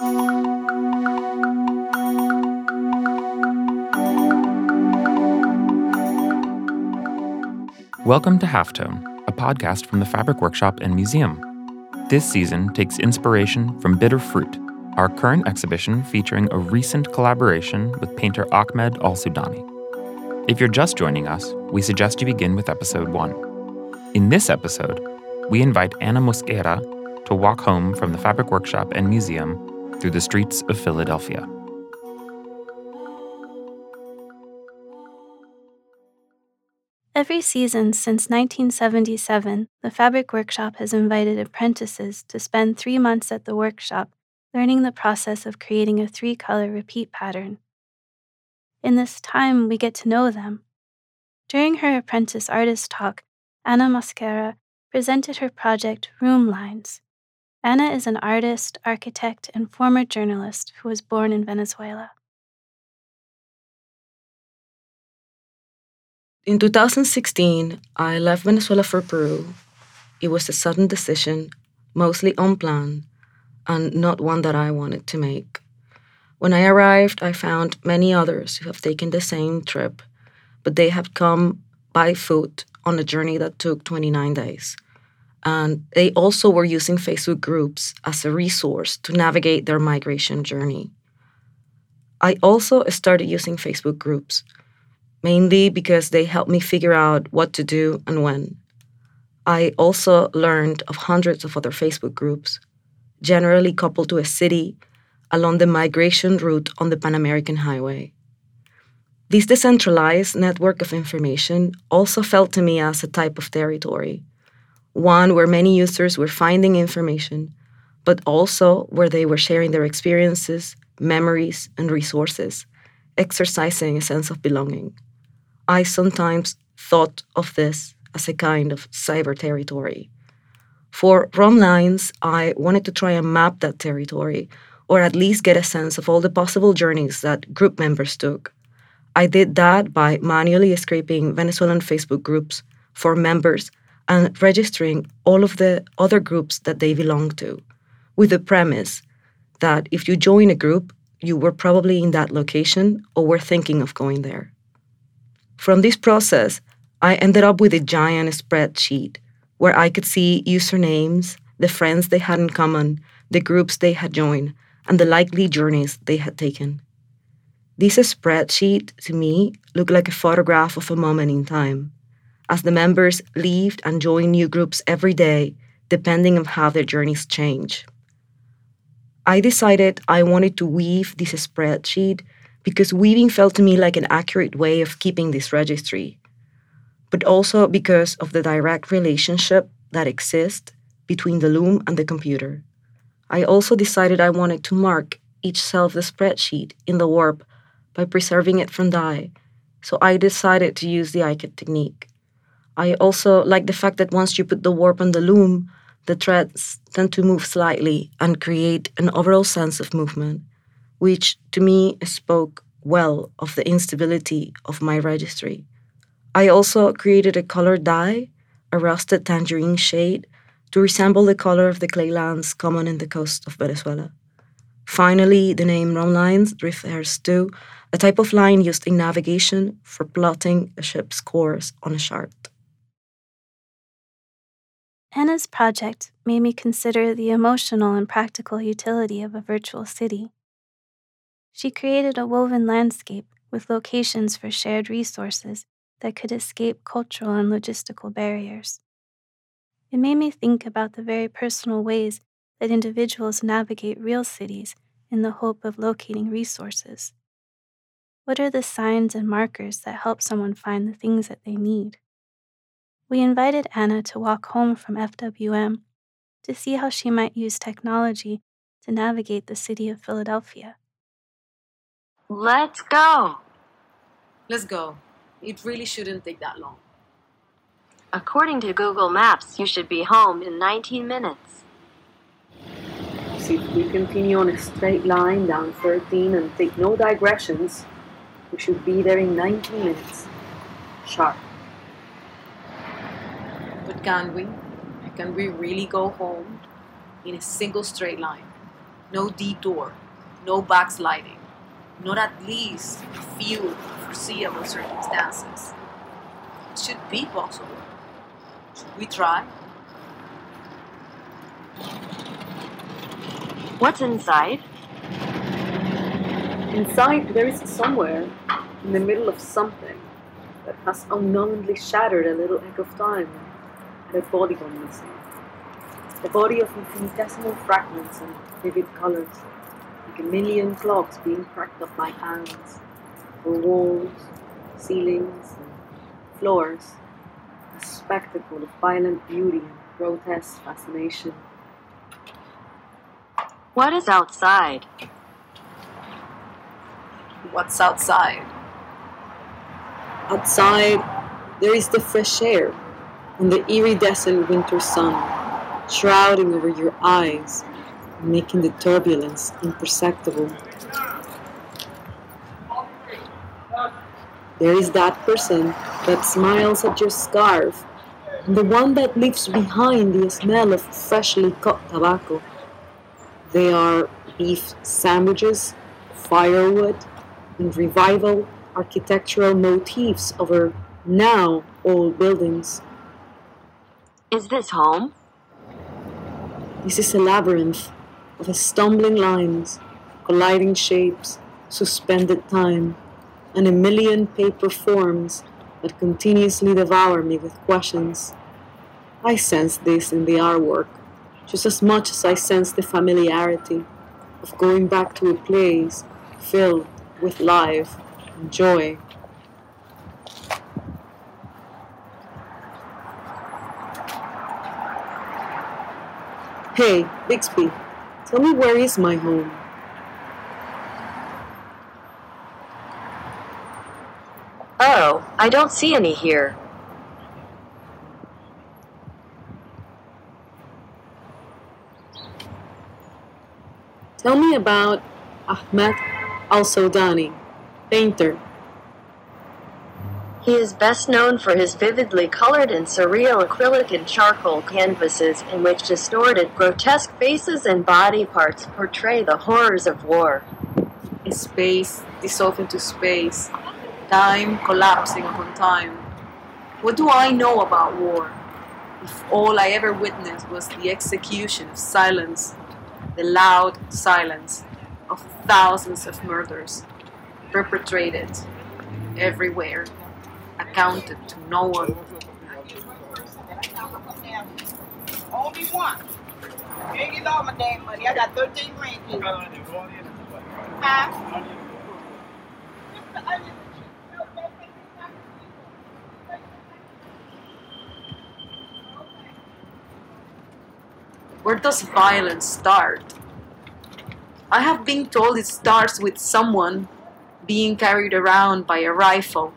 Welcome to Halftone, a podcast from the Fabric Workshop and Museum. This season takes inspiration from Bitter Fruit, our current exhibition featuring a recent collaboration with painter Ahmed Alsoudani. If you're just joining us, we suggest you begin with episode one. In this episode, we invite Ana Mosquera to walk home from the Fabric Workshop and Museum through the streets of Philadelphia. Every season since 1977, the Fabric Workshop has invited apprentices to spend three months at the workshop learning the process of creating a three color repeat pattern. In this time, we get to know them. During her apprentice artist talk, Ana Mosquera presented her project Rhumb Lines. Ana is an artist, architect, and former journalist who was born in Venezuela. In 2016, I left Venezuela for Peru. It was a sudden decision, mostly unplanned, and not one that I wanted to make. When I arrived, I found many others who have taken the same trip, but they have come by foot on a journey that took 29 days. And they also were using Facebook groups as a resource to navigate their migration journey. I also started using Facebook groups, mainly because they helped me figure out what to do and when. I also learned of hundreds of other Facebook groups, generally coupled to a city along the migration route on the Pan American Highway. This decentralized network of information also felt to me as a type of territory, one where many users were finding information, but also where they were sharing their experiences, memories, and resources, exercising a sense of belonging. I sometimes thought of this as a kind of cyber territory. For Rhumb Lines, I wanted to try and map that territory or at least get a sense of all the possible journeys that group members took. I did that by manually scraping Venezuelan Facebook groups for members and registering all of the other groups that they belong to, with the premise that if you join a group, you were probably in that location or were thinking of going there. From this process, I ended up with a giant spreadsheet where I could see usernames, the friends they had in common, the groups they had joined, and the likely journeys they had taken. This spreadsheet, to me, looked like a photograph of a moment in time, as the members leave and join new groups every day, depending on how their journeys change. I decided I wanted to weave this spreadsheet because weaving felt to me like an accurate way of keeping this registry, but also because of the direct relationship that exists between the loom and the computer. I also decided I wanted to mark each cell of the spreadsheet in the warp by preserving it from dye, so I decided to use the ikat technique. I also like the fact that once you put the warp on the loom, the threads tend to move slightly and create an overall sense of movement, which to me spoke well of the instability of my registry. I also created a colored dye, a rusted tangerine shade, to resemble the color of the clay lands common in the coast of Venezuela. Finally, the name Rhumb Lines refers to a type of line used in navigation for plotting a ship's course on a chart. Ana's project made me consider the emotional and practical utility of a virtual city. She created a woven landscape with locations for shared resources that could escape cultural and logistical barriers. It made me think about the very personal ways that individuals navigate real cities in the hope of locating resources. What are the signs and markers that help someone find the things that they need? We invited Ana to walk home from FWM to see how she might use technology to navigate the city of Philadelphia. Let's go. Let's go. It really shouldn't take that long. According to Google Maps, you should be home in 19 minutes. So if we continue on a straight line down 13 and take no digressions, we should be there in 19 minutes. Sharp. But can we? Can we really go home in a single straight line? no detour, no backsliding, not at least a few foreseeable circumstances. It should be possible. Should we try? What's inside? Inside, there is somewhere, in the middle of something, that has unknowingly shattered a little egg of time and a body gone missing. A body of infinitesimal fragments and vivid colors, like a million clocks being cracked up by hands, or walls, ceilings, and floors, a spectacle of violent beauty and grotesque fascination. What is outside? What's outside? Outside, there is the fresh air and the iridescent winter sun, shrouding over your eyes, making the turbulence imperceptible. There is that person that smiles at your scarf, and the one that leaves behind the smell of freshly cut tobacco. They are beef sandwiches, firewood, and revival architectural motifs over now old buildings. Is this home? This is a labyrinth of stumbling lines, colliding shapes, suspended time, and a million paper forms that continuously devour me with questions. I sense this in the artwork, just as much as I sense the familiarity of going back to a place filled with life and joy. Hey, Bixby, tell me where is my home? Oh, I don't see any here. Tell me about Ahmed Alsoudani, painter. He is best known for his vividly colored and surreal acrylic and charcoal canvases in which distorted, grotesque faces and body parts portray the horrors of war. Space dissolved into space, time collapsing upon time. What do I know about war? If all I ever witnessed was the execution of silence, the loud silence of thousands of murders perpetrated everywhere, accounted to no one. Only one. You ain't getting all my damn money. I got 13 grandkids. Huh? Where does violence start? I have been told it starts with someone being carried around by a rifle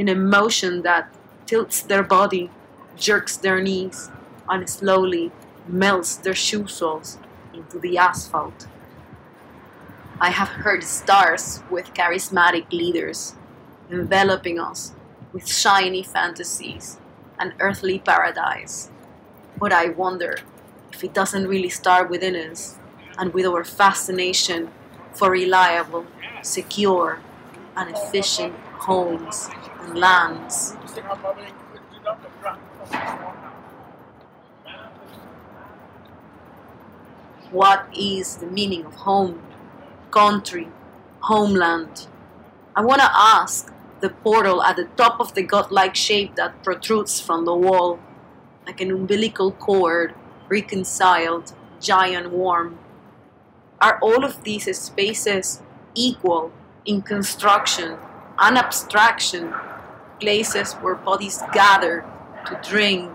in a motion that tilts their body, jerks their knees, and slowly melts their shoe soles into the asphalt. I have heard stars with charismatic leaders enveloping us with shiny fantasies and earthly paradise. But I wonder if it doesn't really start within us and with our fascination for reliable, secure, and efficient homes lands. What is the meaning of home, country, homeland? I want to ask the portal at the top of the godlike shape that protrudes from the wall, like an umbilical cord, reconciled, giant worm. Are all of these spaces equal in construction and abstraction, places where bodies gather to drink,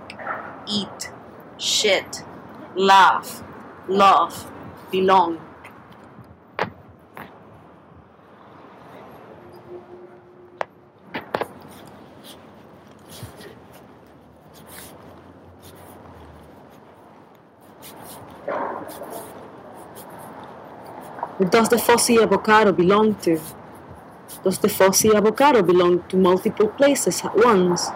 eat, shit, laugh, love, belong? Or does the Fossi avocado belong to? Does the Fossi avocado belong to multiple places at once?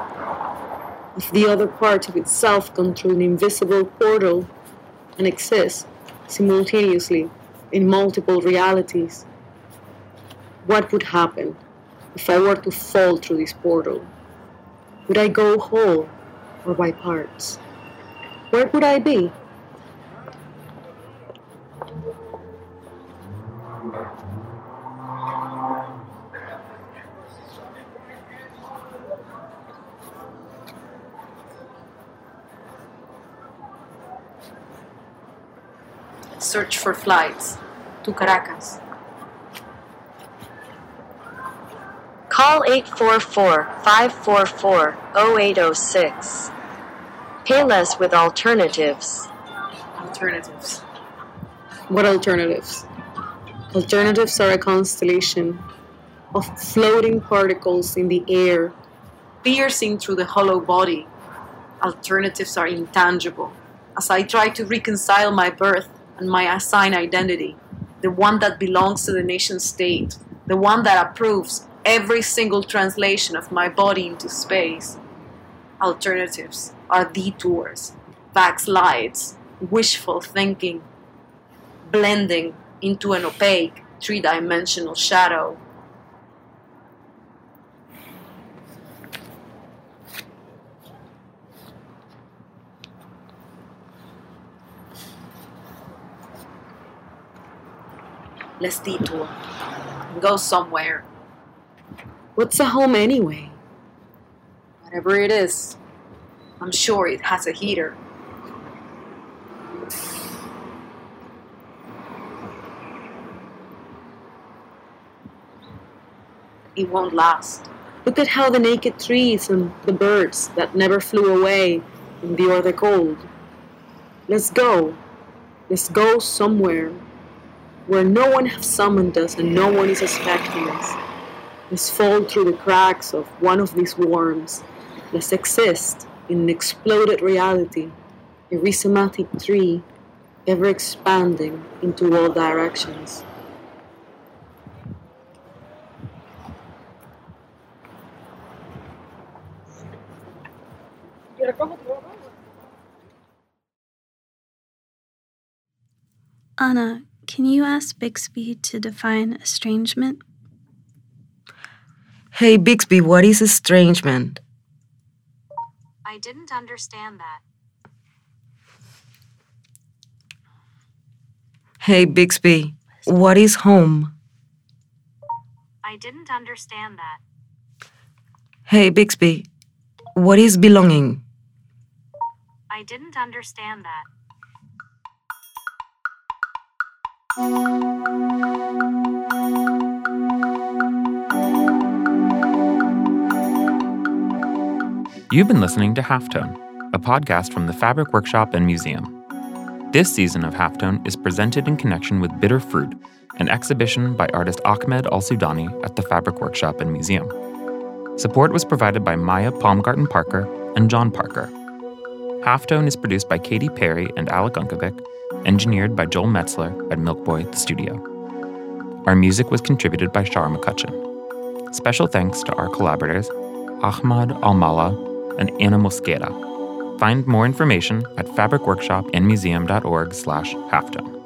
If the other part of itself gone through an invisible portal and exists simultaneously in multiple realities. What would happen if I were to fall through this portal? Would I go whole or by parts? Where would I be? Search for flights to Caracas. Call 844-544-0806. Payless with alternatives. Alternatives. What alternatives? Alternatives are a constellation of floating particles in the air. Piercing through the hollow body. Alternatives are intangible. As I try to reconcile my birth and my assigned identity, the one that belongs to the nation state, the one that approves every single translation of my body into space. Alternatives are detours, backslides, wishful thinking, blending into an opaque three dimensional shadow. Let's detour. Go somewhere. What's a home anyway? Whatever it is, I'm sure it has a heater. It won't last. Look at how the naked trees and the birds that never flew away endure the cold. Let's go. Let's go somewhere where no one has summoned us and no one is expecting us. Let's fall through the cracks of one of these worms. Let's exist in an exploded reality, a rhizomatic tree ever expanding into all directions. Ana, can you ask Bixby to define estrangement? Hey, Bixby, what is estrangement? I didn't understand that. Hey, Bixby, what is home? I didn't understand that. Hey, Bixby, what is belonging? I didn't understand that. You've been listening to Halftone, a podcast from the Fabric Workshop and Museum. This season of Halftone is presented in connection with Bitter Fruit, an exhibition by artist Ahmed Alsoudani at the Fabric Workshop and Museum. Support was provided by Maja Paumgarten Parker and John Parker. Halftone is produced by Katie Parry and Alec Unkovic, engineered by Joel Metzler at MilkBoy the Studio. Our music was contributed by Char McCutcheon. Special thanks to our collaborators, Ahmad Almallah and Ana Mosquera. Find more information at fabricworkshopandmuseum.org slash halftone.